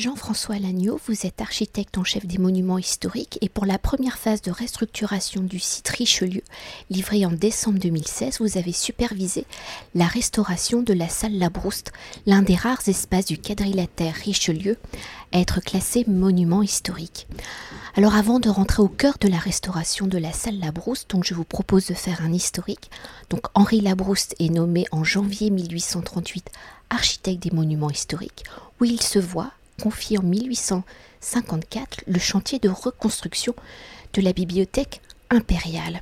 Jean-François Lagneau, vous êtes architecte en chef des monuments historiques et pour la première phase de restructuration du site Richelieu, livré en décembre 2016, vous avez supervisé la restauration de la salle Labrouste, l'un des rares espaces du quadrilatère Richelieu à être classé monument historique. Alors avant de rentrer au cœur de la restauration de la salle Labrouste, je vous propose de faire un historique. Donc Henri Labrouste est nommé en janvier 1838 architecte des monuments historiques, où il se voit confié en 1854 le chantier de reconstruction de la bibliothèque impériale.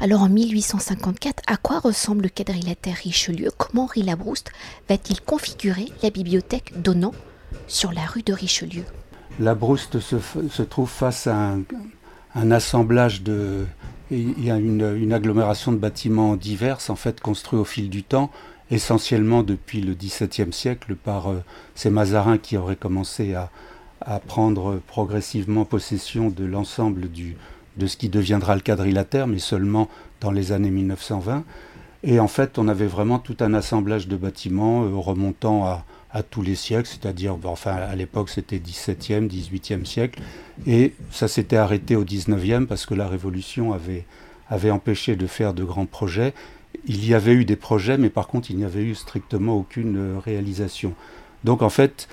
Alors en 1854, à quoi ressemble le quadrilatère Richelieu? Comment Henri Labrouste va-t-il configurer la bibliothèque donnant sur la rue de Richelieu? Labrouste se, se trouve face à un, assemblage de... Il y a une, agglomération de bâtiments divers, en fait, construits au fil du temps, essentiellement depuis le XVIIe siècle par euh, ces Mazarins qui auraient commencé à, prendre progressivement possession de l'ensemble de ce qui deviendra le quadrilatère, mais seulement dans les années 1920. Et en fait, on avait vraiment tout un assemblage de bâtiments euh, remontant à, tous les siècles, c'est-à-dire, enfin, à l'époque, c'était 17e, 18e siècle, et ça s'était arrêté au 19e parce que la Révolution avait, avait empêché de faire de grands projets, il y avait eu des projets, mais par contre, il n'y avait eu strictement aucune euh, réalisation. Donc en fait,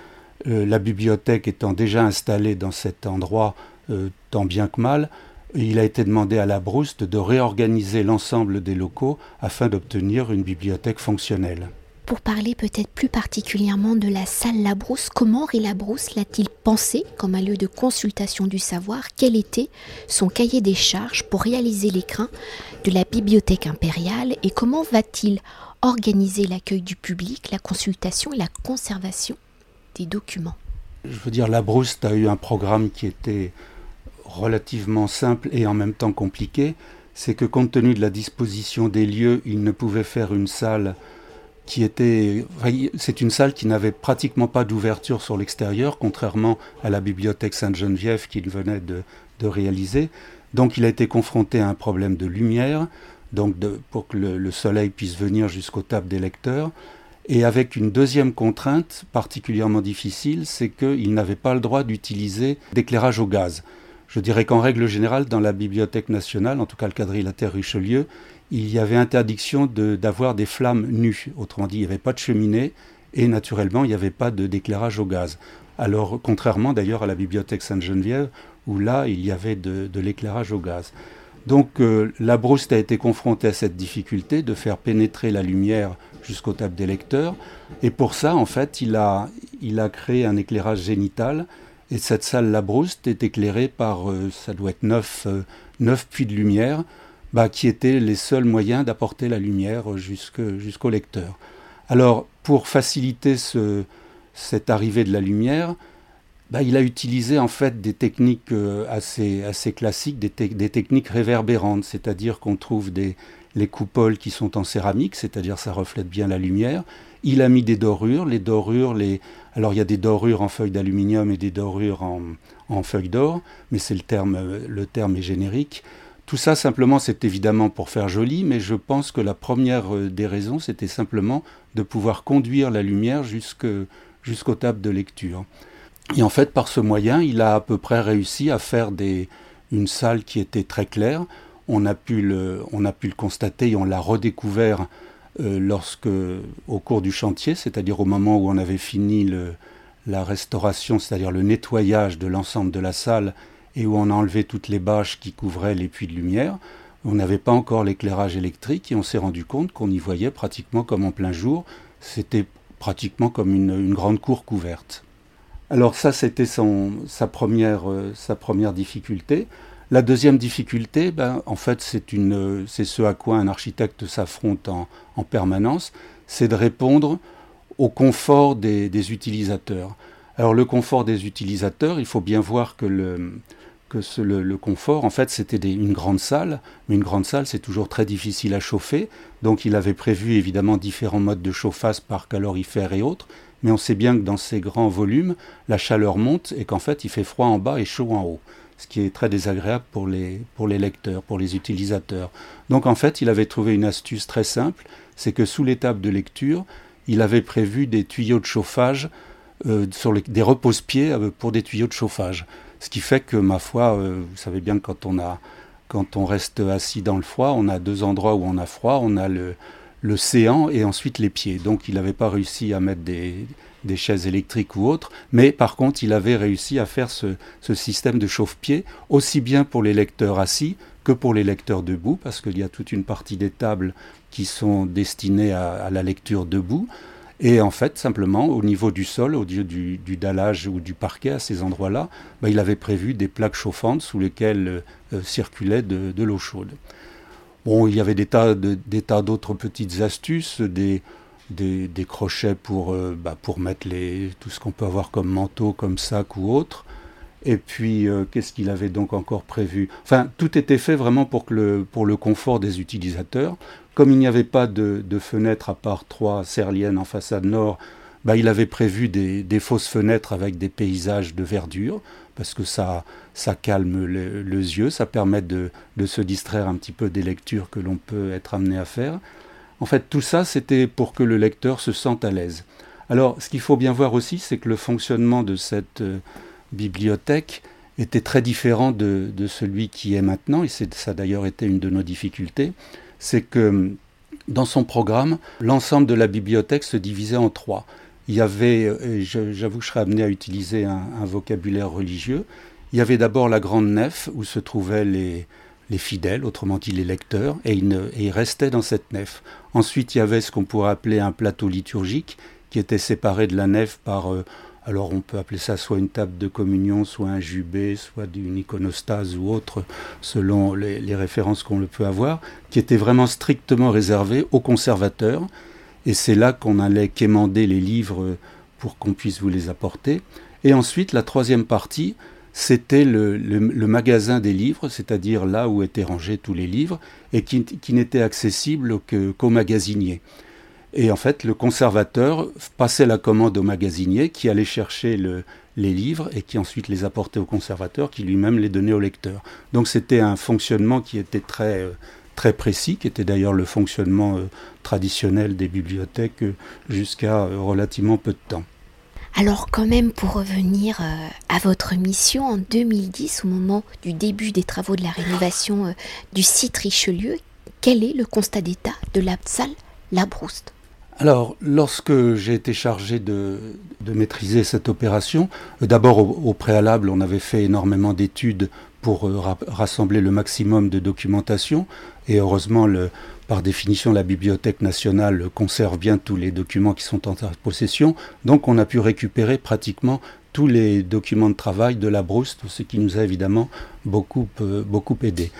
euh, la bibliothèque étant déjà installée dans cet endroit, euh, tant bien que mal, il a été demandé à la Brouste de réorganiser l'ensemble des locaux afin d'obtenir une bibliothèque fonctionnelle. Pour parler peut-être plus particulièrement de la salle Labrousse, comment Henri Labrousse l'a-t-il pensé comme un lieu de consultation du savoir? Quel était son cahier des charges pour réaliser l'écrin de la bibliothèque impériale? Et comment va-t-il organiser l'accueil du public, la consultation et la conservation des documents? Je veux dire, Labrousse a eu un programme qui était relativement simple et en même temps compliqué. C'est que compte tenu de la disposition des lieux, il ne pouvait faire une salle c'est une salle qui n'avait pratiquement pas d'ouverture sur l'extérieur, contrairement à la bibliothèque Sainte-Geneviève qu'il venait de, réaliser. Donc il a été confronté à un problème de lumière, donc pour que le, soleil puisse venir jusqu'aux tables des lecteurs. Et avec une deuxième contrainte particulièrement difficile, c'est qu'il n'avait pas le droit d'utiliser d'éclairage au gaz. Je dirais qu'en règle générale, dans la Bibliothèque nationale, en tout cas le quadrilatère Richelieu, il y avait interdiction d'avoir des flammes nues. Autrement dit, il n'y avait pas de cheminée et naturellement, il n'y avait pas d'éclairage au gaz. Alors, contrairement d'ailleurs à la bibliothèque Sainte-Geneviève, où là, il y avait de, l'éclairage au gaz. Donc, euh, la Brouste a été confrontée à cette difficulté de faire pénétrer la lumière jusqu'aux tables des lecteurs. Et pour ça, en fait, il a, créé un éclairage génital. Et cette salle Labrouste est éclairée par, euh, ça doit être neuf, euh, neuf puits de lumière bah, qui étaient les seuls moyens d'apporter la lumière jusqu'au lecteur. Alors, pour faciliter ce, cette arrivée de la lumière, bah, il a utilisé en fait des techniques euh, assez, assez classiques, des, des techniques réverbérantes, c'est-à-dire qu'on trouve des, les coupoles qui sont en céramique, c'est-à-dire ça reflète bien la lumière. Il a mis des dorures, les dorures, les... alors il y a des dorures en feuilles d'aluminium et des dorures en, en feuilles d'or, mais c'est le terme, le terme est générique. Tout ça, simplement, c'est évidemment pour faire joli, mais je pense que la première euh, des raisons, c'était simplement de pouvoir conduire la lumière jusqu'aux tables de lecture. Et en fait, par ce moyen, il a à peu près réussi à faire une salle qui était très claire. On a pu le, constater et on l'a redécouvert euh, lorsque, au cours du chantier, c'est-à-dire au moment où on avait fini la restauration, c'est-à-dire le nettoyage de l'ensemble de la salle et où on a enlevé toutes les bâches qui couvraient les puits de lumière. On n'avait pas encore l'éclairage électrique et on s'est rendu compte qu'on y voyait pratiquement comme en plein jour. C'était pratiquement comme une, grande cour couverte. Alors ça, c'était sa, première, euh, sa première difficulté. La deuxième difficulté, ben, en fait, c'est ce à quoi un architecte s'affronte en, permanence, c'est de répondre au confort des utilisateurs. Alors le confort des utilisateurs, il faut bien voir que le, que le, confort, en fait, c'était une grande salle, mais une grande salle, c'est toujours très difficile à chauffer. Donc il avait prévu évidemment différents modes de chauffage par calorifère et autres, mais on sait bien que dans ces grands volumes, la chaleur monte et qu'en fait, il fait froid en bas et chaud en haut, ce qui est très désagréable pour les, pour les lecteurs, pour les utilisateurs. Donc en fait, il avait trouvé une astuce très simple, c'est que sous tables de lecture, il avait prévu des tuyaux de chauffage sur des repose-pieds pour des tuyaux de chauffage. Ce qui fait que, ma foi, vous savez bien que quand on, reste assis dans le froid, on a deux endroits où on a froid. On a le, le séant et ensuite les pieds. Donc il n'avait pas réussi à mettre des, chaises électriques ou autres, mais par contre il avait réussi à faire ce, ce système de chauffe-pied aussi bien pour les lecteurs assis que pour les lecteurs debout, parce qu'il y a toute une partie des tables qui sont destinées à, la lecture debout. Et en fait, simplement, au niveau du sol, au lieu du, dallage ou du parquet, à ces endroits-là, bah, il avait prévu des plaques chauffantes sous lesquelles euh, circulait de, l'eau chaude. Bon, il y avait des tas, d'autres petites astuces, des, crochets pour, euh, bah, pour mettre les, tout ce qu'on peut avoir comme manteau, comme sac ou autre. Et puis, euh, qu'est-ce qu'il avait donc encore prévu? Enfin, tout était fait vraiment pour, que le, pour le confort des utilisateurs. Comme il n'y avait pas de, de fenêtres à part trois serliennes en façade nord, bah, il avait prévu des, fausses fenêtres avec des paysages de verdure parce que ça, ça calme les yeux, ça permet de, se distraire un petit peu des lectures que l'on peut être amené à faire. En fait, tout ça, c'était pour que le lecteur se sente à l'aise. Alors, ce qu'il faut bien voir aussi, c'est que le fonctionnement de cette euh, bibliothèque était très différent de, celui qui est maintenant, et ça a d'ailleurs été une de nos difficultés, c'est que dans son programme, l'ensemble de la bibliothèque se divisait en trois il y avait, euh, j'avoue que je serais amené à utiliser un, vocabulaire religieux, il y avait d'abord la grande nef où se trouvaient les, les fidèles, autrement dit les lecteurs, et ils, restaient dans cette nef. Ensuite, il y avait ce qu'on pourrait appeler un plateau liturgique qui était séparé de la nef par, euh, alors on peut appeler ça soit une table de communion, soit un jubé, soit une iconostase ou autre, selon les, références qu'on le peut avoir, qui était vraiment strictement réservé aux conservateurs et c'est là qu'on allait quémander les livres pour qu'on puisse vous les apporter. Et ensuite, la troisième partie, c'était le, magasin des livres, c'est-à-dire là où étaient rangés tous les livres, et qui, n'était accessible qu'aux magasiniers. Et en fait, le conservateur passait la commande au magasinier qui allait chercher les livres et qui ensuite les apportait au conservateur qui lui-même les donnait au lecteur. Donc c'était un fonctionnement qui était très, euh, très précis, qui était d'ailleurs le fonctionnement euh, traditionnel des bibliothèques euh, jusqu'à relativement peu de temps. Alors quand même, pour revenir à votre mission, en 2010, au moment du début des travaux de la rénovation du site Richelieu, quel est le constat d'état de la salle La Brouste? Alors, lorsque j'ai été chargé de, maîtriser cette opération, d'abord au, préalable, on avait fait énormément d'études pour rassembler le maximum de documentation. Et heureusement, par définition, la Bibliothèque nationale conserve bien tous les documents qui sont en sa possession. Donc on a pu récupérer pratiquement tous les documents de travail de la Brousse, ce qui nous a évidemment beaucoup, euh, beaucoup aidé.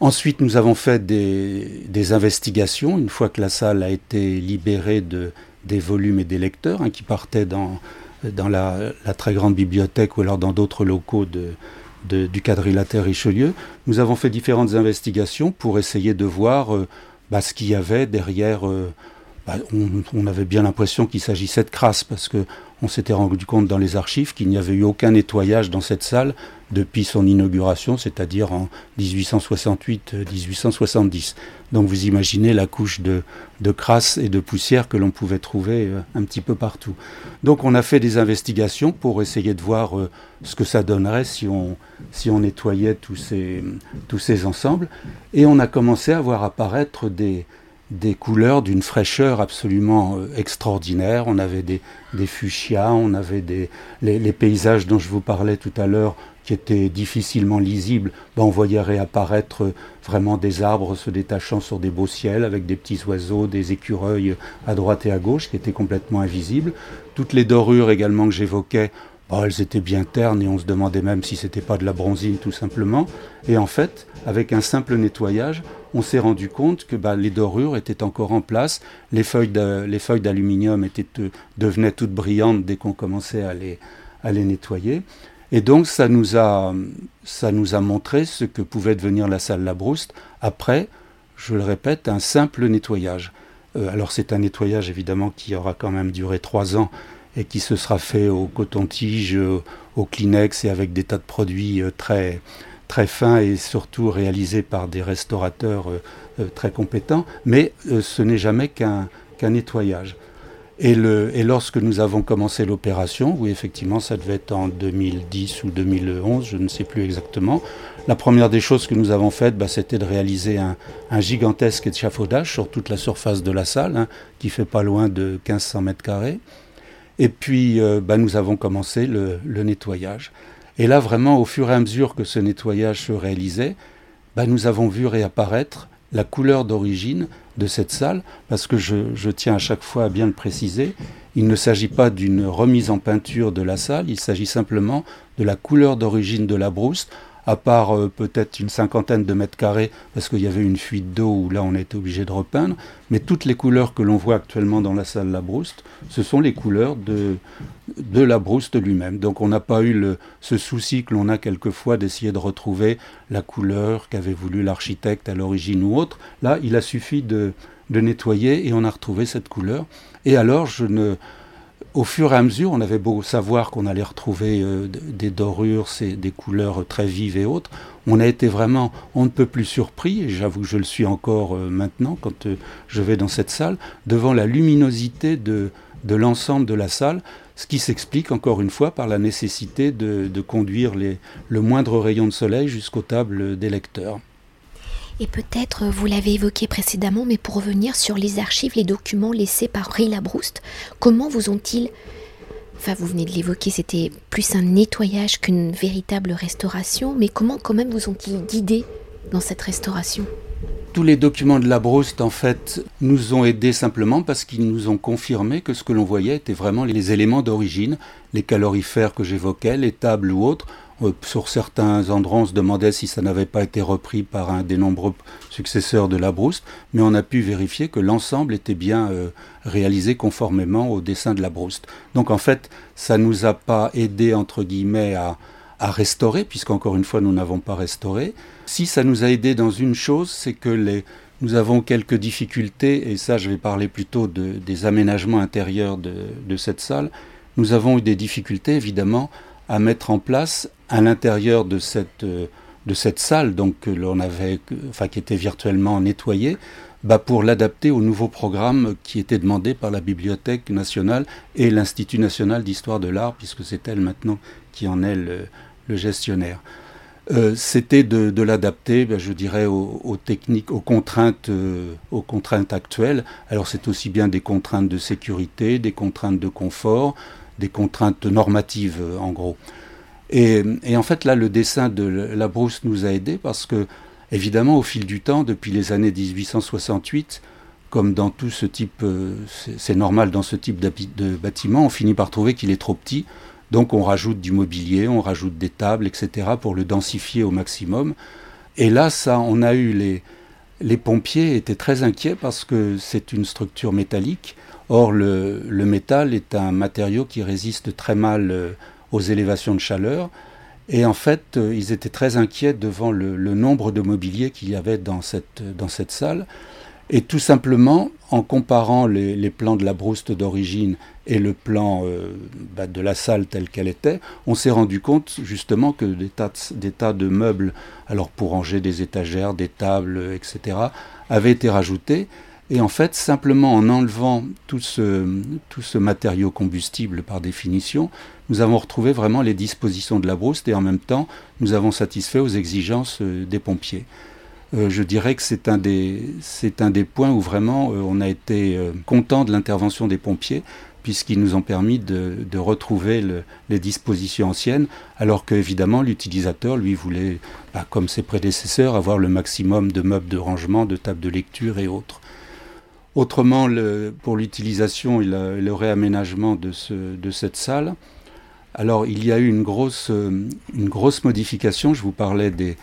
Ensuite, nous avons fait des, investigations, une fois que la salle a été libérée de, des volumes et des lecteurs, hein, qui partaient dans, dans la, la, très grande bibliothèque ou alors dans d'autres locaux de, du quadrilatère Richelieu, nous avons fait différentes investigations pour essayer de voir euh, bah, ce qu'il y avait derrière. Euh, bah, on, avait bien l'impression qu'il s'agissait de crasse parce que on s'était rendu compte dans les archives qu'il n'y avait eu aucun nettoyage dans cette salle depuis son inauguration, c'est-à-dire en 1868-1870. Donc vous imaginez la couche de, crasse et de poussière que l'on pouvait trouver euh, un petit peu partout. Donc on a fait des investigations pour essayer de voir euh, ce que ça donnerait si on, si on nettoyait tous ces, tous ces ensembles. Et on a commencé à voir apparaître des, des couleurs d'une fraîcheur absolument euh, extraordinaire. On avait des, des fuchsias, on avait des, les, paysages dont je vous parlais tout à l'heure qui étaient difficilement lisibles. Ben, on voyait réapparaître vraiment des arbres se détachant sur des beaux ciels avec des petits oiseaux, des écureuils à droite et à gauche qui étaient complètement invisibles. Toutes les dorures également que j'évoquais, ben, elles étaient bien ternes et on se demandait même si c'était pas de la bronzine tout simplement. Et en fait, avec un simple nettoyage, on s'est rendu compte que bah, les dorures étaient encore en place, les feuilles d'aluminium euh, devenaient toutes brillantes dès qu'on commençait à les, nettoyer. Et donc ça nous, a, ça nous a montré ce que pouvait devenir la salle Labrouste après, je le répète, un simple nettoyage. Euh, alors c'est un nettoyage évidemment qui aura quand même duré trois ans et qui se sera fait au coton-tige, au Kleenex et avec des tas de produits euh, très, très fin et surtout réalisé par des restaurateurs euh, euh, très compétents, mais euh, ce n'est jamais qu'un nettoyage. Et, lorsque nous avons commencé l'opération, oui effectivement ça devait être en 2010 ou 2011, je ne sais plus exactement, la première des choses que nous avons faites, bah, c'était de réaliser un, gigantesque échafaudage sur toute la surface de la salle, hein, qui fait pas loin de 1500 mètres carrés. Et puis bah, nous avons commencé le, nettoyage. Et là vraiment, au fur et à mesure que ce nettoyage se réalisait, bah, nous avons vu réapparaître la couleur d'origine de cette salle, parce que je, tiens à chaque fois à bien le préciser, il ne s'agit pas d'une remise en peinture de la salle, il s'agit simplement de la couleur d'origine de la brousse, à part euh, peut-être une cinquantaine de mètres carrés, parce qu'il y avait une fuite d'eau où là on été obligé de repeindre, mais toutes les couleurs que l'on voit actuellement dans la salle Labrouste, ce sont les couleurs de, de Labrouste lui-même. Donc on n'a pas eu ce souci que l'on a quelquefois d'essayer de retrouver la couleur qu'avait voulu l'architecte à l'origine ou autre. Là, il a suffi de, de nettoyer et on a retrouvé cette couleur. Et alors, je ne au fur et à mesure, on avait beau savoir qu'on allait retrouver euh, des dorures, des couleurs très vives et autres, on a été vraiment, on ne peut plus surpris, et j'avoue que je le suis encore euh, maintenant quand euh, je vais dans cette salle, devant la luminosité de, l'ensemble de la salle, ce qui s'explique encore une fois par la nécessité de, conduire le moindre rayon de soleil jusqu'aux tables des lecteurs. Et peut-être, vous l'avez évoqué précédemment, mais pour revenir sur les archives, les documents laissés par Ray Labrouste, comment vous ont-ils... Enfin, vous venez de l'évoquer, c'était plus un nettoyage qu'une véritable restauration, mais comment quand même vous ont-ils guidé dans cette restauration? Tous les documents de la Brouste, en fait, nous ont aidés simplement parce qu'ils nous ont confirmé que ce que l'on voyait était vraiment les éléments d'origine, les calorifères que j'évoquais, les tables ou autres, euh, sur certains endroits, on se demandait si ça n'avait pas été repris par un des nombreux successeurs de la Brouste, mais on a pu vérifier que l'ensemble était bien euh, réalisé conformément au dessin de la Brouste. Donc en fait, ça nous a pas aidé, entre guillemets, à, à restaurer, puisqu'encore une fois, nous n'avons pas restauré. Si ça nous a aidé dans une chose, c'est que les, nous avons quelques difficultés, et ça je vais parler plutôt de, des aménagements intérieurs de, de cette salle. Nous avons eu des difficultés, évidemment, à mettre en place à l'intérieur de cette, euh, de cette salle, donc avait, enfin qui était virtuellement nettoyée, bah pour l'adapter au nouveau programme qui était demandé par la Bibliothèque nationale et l'Institut national d'histoire de l'art, puisque c'est elle maintenant qui en est le, gestionnaire. Euh, c'était de, de l'adapter, bah, je dirais, aux, techniques, aux contraintes, euh, aux contraintes actuelles. Alors c'est aussi bien des contraintes de sécurité, des contraintes de confort, des contraintes normatives, en gros. Et, en fait, là, le dessin de la brousse nous a aidés parce que, évidemment, au fil du temps, depuis les années 1868, comme dans tout ce type, euh, c'est normal dans ce type de bâtiment, on finit par trouver qu'il est trop petit. Donc on rajoute du mobilier, on rajoute des tables, etc. pour le densifier au maximum. Et là, ça, on a eu les, les pompiers étaient très inquiets parce que c'est une structure métallique. Or, le, métal est un matériau qui résiste très mal euh, aux élévations de chaleur. Et en fait, euh, ils étaient très inquiets devant le, nombre de mobilier qu'il y avait dans cette, salle. Et tout simplement, en comparant les, plans de la brouste d'origine et le plan euh, bah, de la salle telle qu'elle était, on s'est rendu compte justement que des tas de meubles, alors pour ranger des étagères, des tables, etc., avaient été rajoutés. Et en fait, simplement en enlevant tout ce, tout ce matériau combustible par définition, nous avons retrouvé vraiment les dispositions de la brousse et en même temps, nous avons satisfait aux exigences euh, des pompiers. Euh, je dirais que c'est un, des, un des points où vraiment euh, on a été content de l'intervention des pompiers puisqu'ils nous ont permis de, de retrouver le, les dispositions anciennes, alors qu'évidemment l'utilisateur, lui, voulait, bah, comme ses prédécesseurs, avoir le maximum de meubles de rangement, de tables de lecture et autres. Autrement, pour l'utilisation et le, réaménagement de, ce, de cette salle, alors il y a eu une grosse, euh, modification. Je vous parlais des,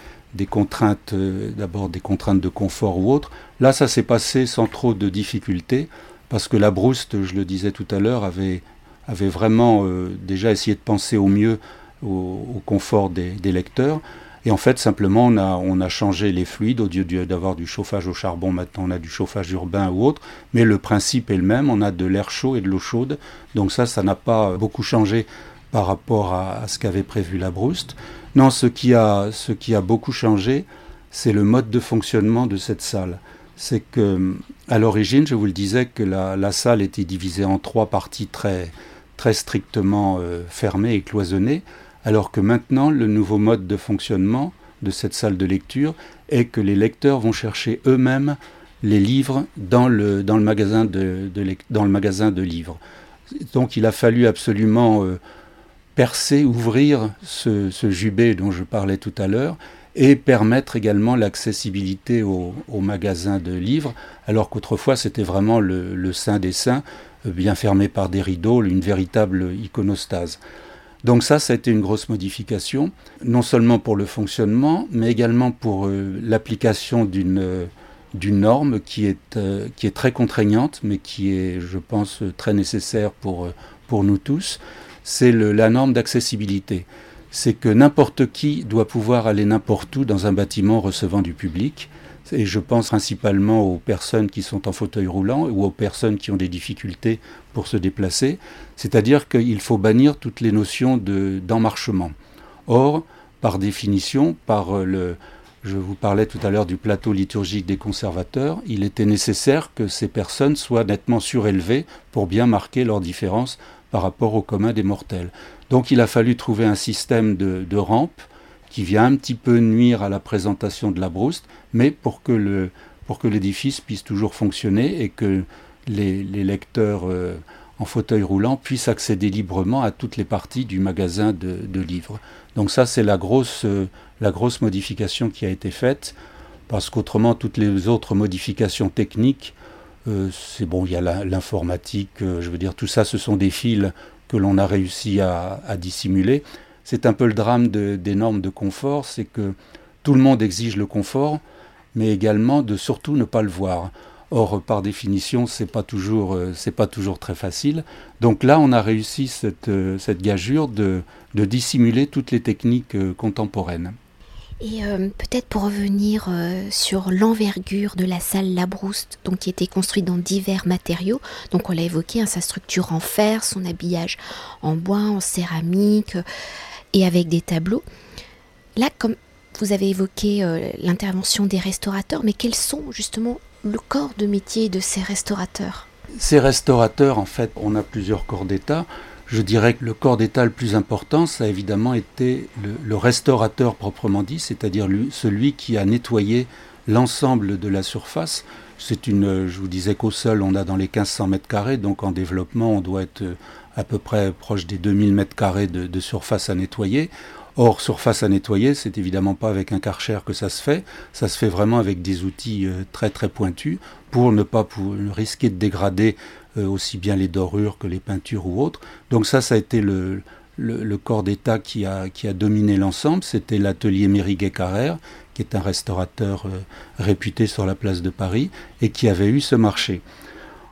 contraintes, euh, d'abord des contraintes de confort ou autres. Là, ça s'est passé sans trop de difficultés parce que la Brouste, je le disais tout à l'heure, avait, vraiment euh, déjà essayé de penser au mieux au, confort des, lecteurs. Et en fait, simplement, on a, on a changé les fluides. Au lieu d'avoir du chauffage au charbon, maintenant on a du chauffage urbain ou autre. Mais le principe est le même. On a de l'air chaud et de l'eau chaude. Donc ça, ça n'a pas beaucoup changé par rapport à, ce qu'avait prévu la Brouste. Non, ce qui a, ce qui a beaucoup changé, c'est le mode de fonctionnement de cette salle. c'est que à l'origine, je vous le disais, que la, salle était divisée en trois parties très, très strictement euh, fermées et cloisonnées, alors que maintenant, le nouveau mode de fonctionnement de cette salle de lecture est que les lecteurs vont chercher eux-mêmes les livres dans le, magasin, de, livres. Donc il a fallu absolument euh, percer, ouvrir ce, ce, jubé dont je parlais tout à l'heure, et permettre également l'accessibilité aux au magasins de livres, alors qu'autrefois c'était vraiment le, le saint des saints, euh, bien fermé par des rideaux, une véritable iconostase. Donc ça, ça a été une grosse modification, non seulement pour le fonctionnement, mais également pour euh, l'application d'une euh, norme qui est, qui est très contraignante, mais qui est, je pense, très nécessaire pour nous tous. C'est la norme d'accessibilité c'est que n'importe qui doit pouvoir aller n'importe où dans un bâtiment recevant du public. Et je pense principalement aux personnes qui sont en fauteuil roulant ou aux personnes qui ont des difficultés pour se déplacer. C'est-à-dire qu'il faut bannir toutes les notions d'emmarchement. Or, par définition, le, je vous parlais tout à l'heure du plateau liturgique des conservateurs, il était nécessaire que ces personnes soient nettement surélevées pour bien marquer leur différence par rapport au commun des mortels. Donc il a fallu trouver un système de, de rampe qui vient un petit peu nuire à la présentation de la brouste, mais pour que l'édifice puisse toujours fonctionner et que les, lecteurs euh, en fauteuil roulant puissent accéder librement à toutes les parties du magasin de, livres. Donc ça, c'est la grosse, euh, la grosse modification qui a été faite, parce qu'autrement, toutes les autres modifications techniques euh, c'est bon, il y a l'informatique, je veux dire, tout ça, ce sont des fils que l'on a réussi à, dissimuler. C'est un peu le drame des normes de confort, c'est que tout le monde exige le confort, mais également de surtout ne pas le voir. Or, par définition, c'est pas euh, pas toujours très facile. Donc là, on a réussi cette, cette gageure de, de dissimuler toutes les techniques contemporaines. Et euh, peut-être pour revenir euh, sur l'envergure de la salle Labrouste, donc qui était construite dans divers matériaux. Donc on l'a évoqué, hein, sa structure en fer, son habillage en bois, en céramique euh, et avec des tableaux. Là, comme vous avez évoqué l'intervention des restaurateurs, mais quels sont justement le corps de métier de ces restaurateurs? Ces restaurateurs, en fait, on a plusieurs corps d'État. Je dirais que le corps d'État le plus important, ça a évidemment été le, restaurateur proprement dit, c'est-à-dire celui qui a nettoyé l'ensemble de la surface. C'est une, je vous disais qu'au sol, on a dans les 1500 mètres carrés, donc en développement, on doit être à peu près proche des 2000 mètres carrés de, surface à nettoyer. Or, surface à nettoyer, c'est évidemment pas avec un karcher que ça se fait, ça se fait vraiment avec des outils euh, très très pointus pour ne pas risquer de dégrader euh, aussi bien les dorures que les peintures ou autres. Donc ça, ça a été le, corps d'État qui a, dominé l'ensemble. C'était l'atelier Mériguet-Carrère, qui est un restaurateur euh, réputé sur la place de Paris, et qui avait eu ce marché.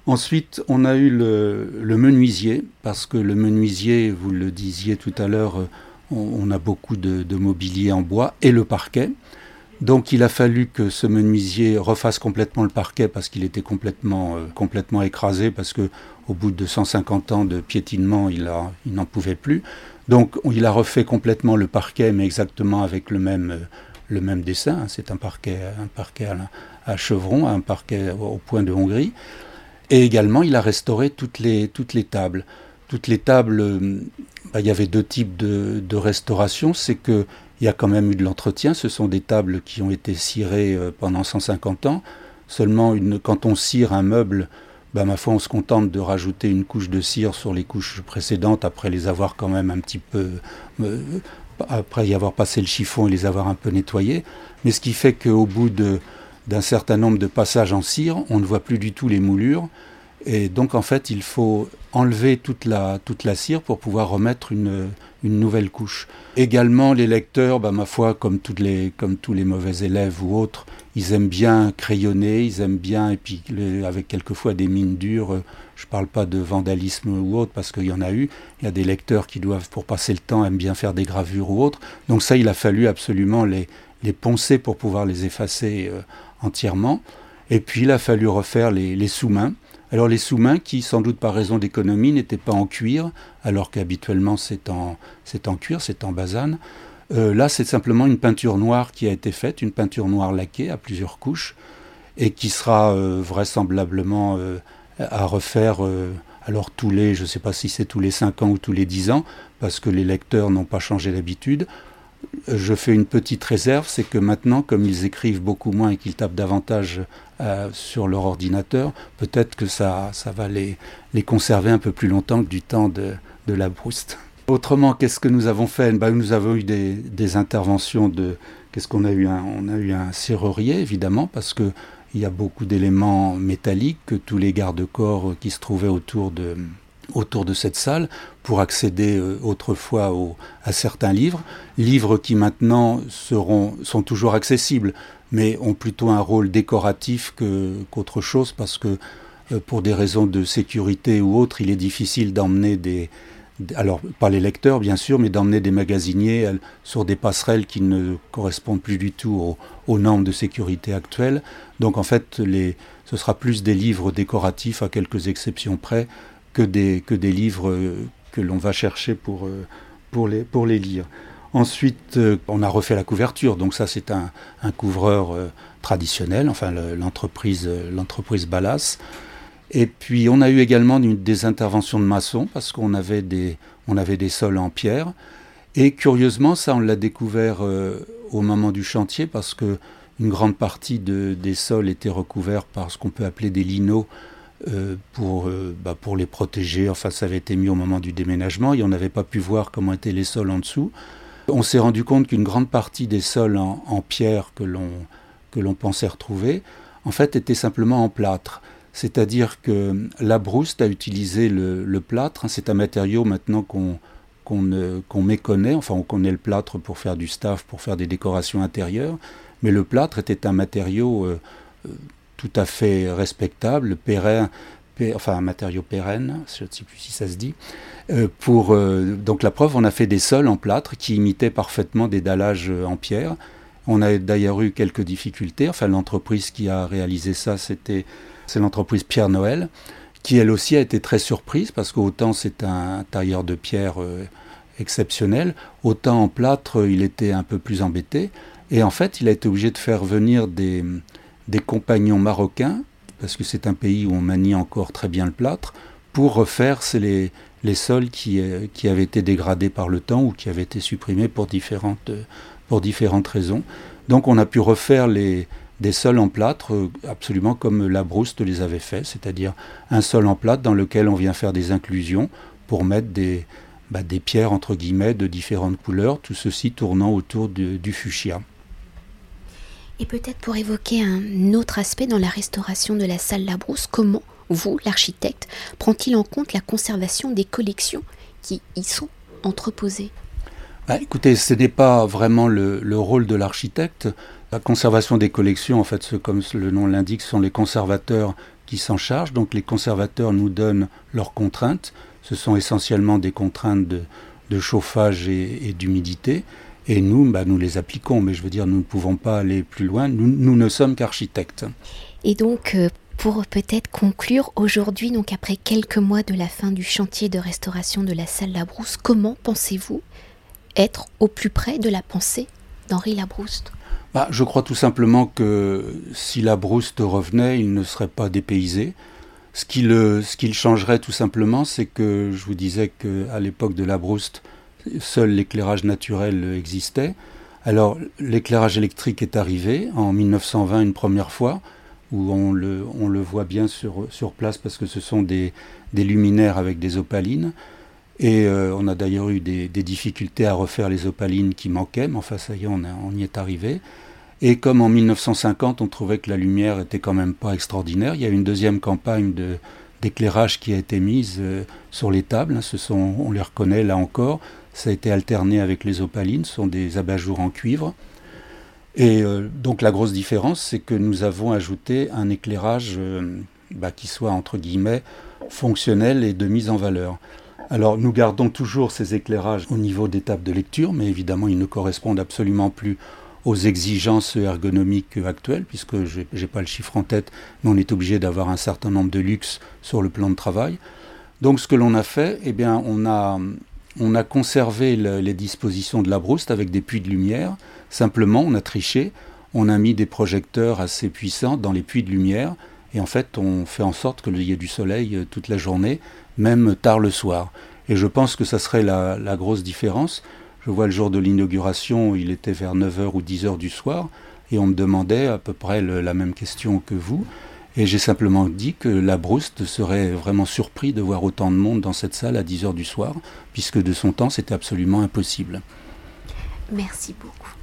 Ensuite, on a eu le, menuisier, parce que le menuisier, vous le disiez tout à l'heure, euh, on, a beaucoup de, mobilier en bois, et le parquet. Donc il a fallu que ce menuisier refasse complètement le parquet parce qu'il était complètement, euh, écrasé, parce que au bout de 150 ans de piétinement, il, n'en pouvait plus. Donc il a refait complètement le parquet, mais exactement avec le même, euh, dessin. C'est un parquet à, chevron, un parquet au point de Hongrie. Et également, il a restauré toutes les, toutes les tables. Toutes les tables, euh, bah, il y avait deux types de, de restauration. C'est que il y a quand même eu de l'entretien. Ce sont des tables qui ont été cirées euh, pendant 150 ans. Seulement, une, quand on cire un meuble, bah, ma foi, on se contente de rajouter une couche de cire sur les couches précédentes après les avoir quand même un petit peu. Euh, après y avoir passé le chiffon et les avoir un peu nettoyés. Mais ce qui fait qu'au bout d'un certain nombre de passages en cire, on ne voit plus du tout les moulures. Et donc, en fait, il faut enlever toute la, toute la cire pour pouvoir remettre une, une nouvelle couche. Également, les lecteurs, bah, ma foi, comme, toutes les, comme tous les mauvais élèves ou autres, ils aiment bien crayonner, ils aiment bien, et puis avec quelquefois des mines dures, je ne parle pas de vandalisme ou autre, parce qu'il y en a eu, il y a des lecteurs qui doivent, pour passer le temps, aiment bien faire des gravures ou autres. Donc ça, il a fallu absolument les, les poncer pour pouvoir les effacer euh, entièrement. Et puis, il a fallu refaire les, sous-mains. Alors les sous-mains qui, sans doute par raison d'économie, n'étaient pas en cuir, alors qu'habituellement c'est en, en cuir, c'est en basane. Euh, là, c'est simplement une peinture noire qui a été faite, une peinture noire laquée à plusieurs couches. et qui sera vraisemblablement à refaire alors tous les, je ne sais pas si c'est tous les 5 ans ou tous les 10 ans, parce que les lecteurs n'ont pas changé d'habitude. Je fais une petite réserve, c'est que maintenant, comme ils écrivent beaucoup moins et qu'ils tapent davantage euh, sur leur ordinateur, peut-être que ça, ça va les, conserver un peu plus longtemps que du temps de, de la brouste. Autrement, qu'est-ce que nous avons fait? Ben, Nous avons eu des, interventions de... Qu'est-ce qu'on a eu? On a eu un serrurier, évidemment, parce que il y a beaucoup d'éléments métalliques que tous les garde-corps qui se trouvaient autour de, autour de cette salle pour accéder euh, autrefois à certains livres, livres qui maintenant sont toujours accessibles, mais ont plutôt un rôle décoratif qu'autre chose parce que euh, pour des raisons de sécurité ou autres, il est difficile d'emmener des, alors pas les lecteurs bien sûr, mais d'emmener des magasiniers euh, sur des passerelles qui ne correspondent plus du tout aux, normes de sécurité actuelles. Donc en fait, ce sera plus des livres décoratifs à quelques exceptions près que des, livres euh, que l'on va chercher pour, euh, pour, les, pour les lire. Ensuite, on a refait la couverture, donc ça c'est un, couvreur traditionnel, enfin l'entreprise l'entreprise Ballas. Et puis on a eu également des interventions de maçons parce qu'on avait des, on avait des sols en pierre. Et curieusement, ça on l'a découvert euh, au moment du chantier parce que une grande partie de, des sols étaient recouverts par ce qu'on peut appeler des linos euh, pour, euh, bah, pour les protéger. Enfin, ça avait été mis au moment du déménagement et on n'avait pas pu voir comment étaient les sols en dessous. On s'est rendu compte qu'une grande partie des sols en, pierre que l'on que l'on pensait retrouver, en fait, était simplement en plâtre. C'est-à-dire que la brouste a utilisé le, plâtre. C'est un matériau maintenant qu'on méconnaît. Enfin, on connaît le plâtre pour faire du staff, pour faire des décorations intérieures. Mais le plâtre était un matériau euh, euh, tout à fait respectable, pérenne, enfin un matériau pérenne, je ne sais plus si ça se dit. Euh, pour, donc la preuve, on a fait des sols en plâtre qui imitaient parfaitement des dallages en pierre. On a d'ailleurs eu quelques difficultés. Enfin, l'entreprise qui a réalisé ça, c'était c'est l'entreprise Pierre Noël, qui elle aussi a été très surprise parce qu'autant c'est un tailleur de pierre euh, exceptionnel, autant en plâtre il était un peu plus embêté. Et en fait, il a été obligé de faire venir des, des compagnons marocains, parce que c'est un pays où on manie encore très bien le plâtre, pour refaire les, les sols qui, euh, qui avaient été dégradés par le temps ou qui avaient été supprimés pour différentes, pour différentes raisons. Donc on a pu refaire les, des sols en plâtre, euh, absolument comme la Brouste les avait fait, c'est-à-dire un sol en plâtre dans lequel on vient faire des inclusions pour mettre des, bah, des pierres entre guillemets de différentes couleurs, tout ceci tournant autour du fuchsia. Et peut-être pour évoquer un autre aspect dans la restauration de la salle Labrousse, comment vous, l'architecte, prend-il en compte la conservation des collections qui y sont entreposées? Bah, Écoutez, ce n'est pas vraiment le, le rôle de l'architecte. La conservation des collections, en fait, comme le nom l'indique, sont les conservateurs qui s'en chargent. Donc les conservateurs nous donnent leurs contraintes. Ce sont essentiellement des contraintes de, chauffage et, d'humidité. Et nous, bah, nous les appliquons. Mais je veux dire, nous ne pouvons pas aller plus loin. Nous, ne sommes qu'architectes. Et donc, euh, pour peut-être conclure aujourd'hui, donc après quelques mois de la fin du chantier de restauration de la salle Labrousse, comment pensez-vous être au plus près de la pensée d'Henri Labrousse? Bah, je crois tout simplement que si la Brouste revenait, il ne serait pas dépaysé. Ce qui le, ce qui changerait tout simplement, c'est que je vous disais qu'à l'époque de la Brouste, seul l'éclairage naturel existait. Alors l'éclairage électrique est arrivé en 1920 une première fois, où on le, voit bien sur, place parce que ce sont des, luminaires avec des opalines. Et euh, on a d'ailleurs eu des, difficultés à refaire les opalines qui manquaient, mais enfin ça y est, on, y est arrivé. Et comme en 1950, on trouvait que la lumière était quand même pas extraordinaire, il y a une deuxième campagne d'éclairage qui a été mise euh, sur les tables. Hein. On les reconnaît là encore. Ça a été alterné avec les opalines. Ce sont des abat-jours en cuivre. Et euh, donc la grosse différence, c'est que nous avons ajouté un éclairage bah, qui soit entre guillemets fonctionnel et de mise en valeur. Alors nous gardons toujours ces éclairages au niveau des tables de lecture, mais évidemment ils ne correspondent absolument plus aux exigences ergonomiques actuelles, puisque je n'ai pas le chiffre en tête, mais on est obligé d'avoir un certain nombre de luxe sur le plan de travail. Donc ce que l'on a fait, eh bien, on a, on a conservé les dispositions de la brouste avec des puits de lumière. Simplement, on a triché. on a mis des projecteurs assez puissants dans les puits de lumière, et en fait, on fait en sorte qu'il y ait du soleil euh, toute la journée, même tard le soir. Et je pense que ça serait la, grosse différence. Je vois le jour de l'inauguration, il était vers 9h ou 10h du soir, et on me demandait à peu près la même question que vous. Et j'ai simplement dit que la Brouste serait vraiment surpris de voir autant de monde dans cette salle à 10h du soir, puisque de son temps, c'était absolument impossible. Merci beaucoup.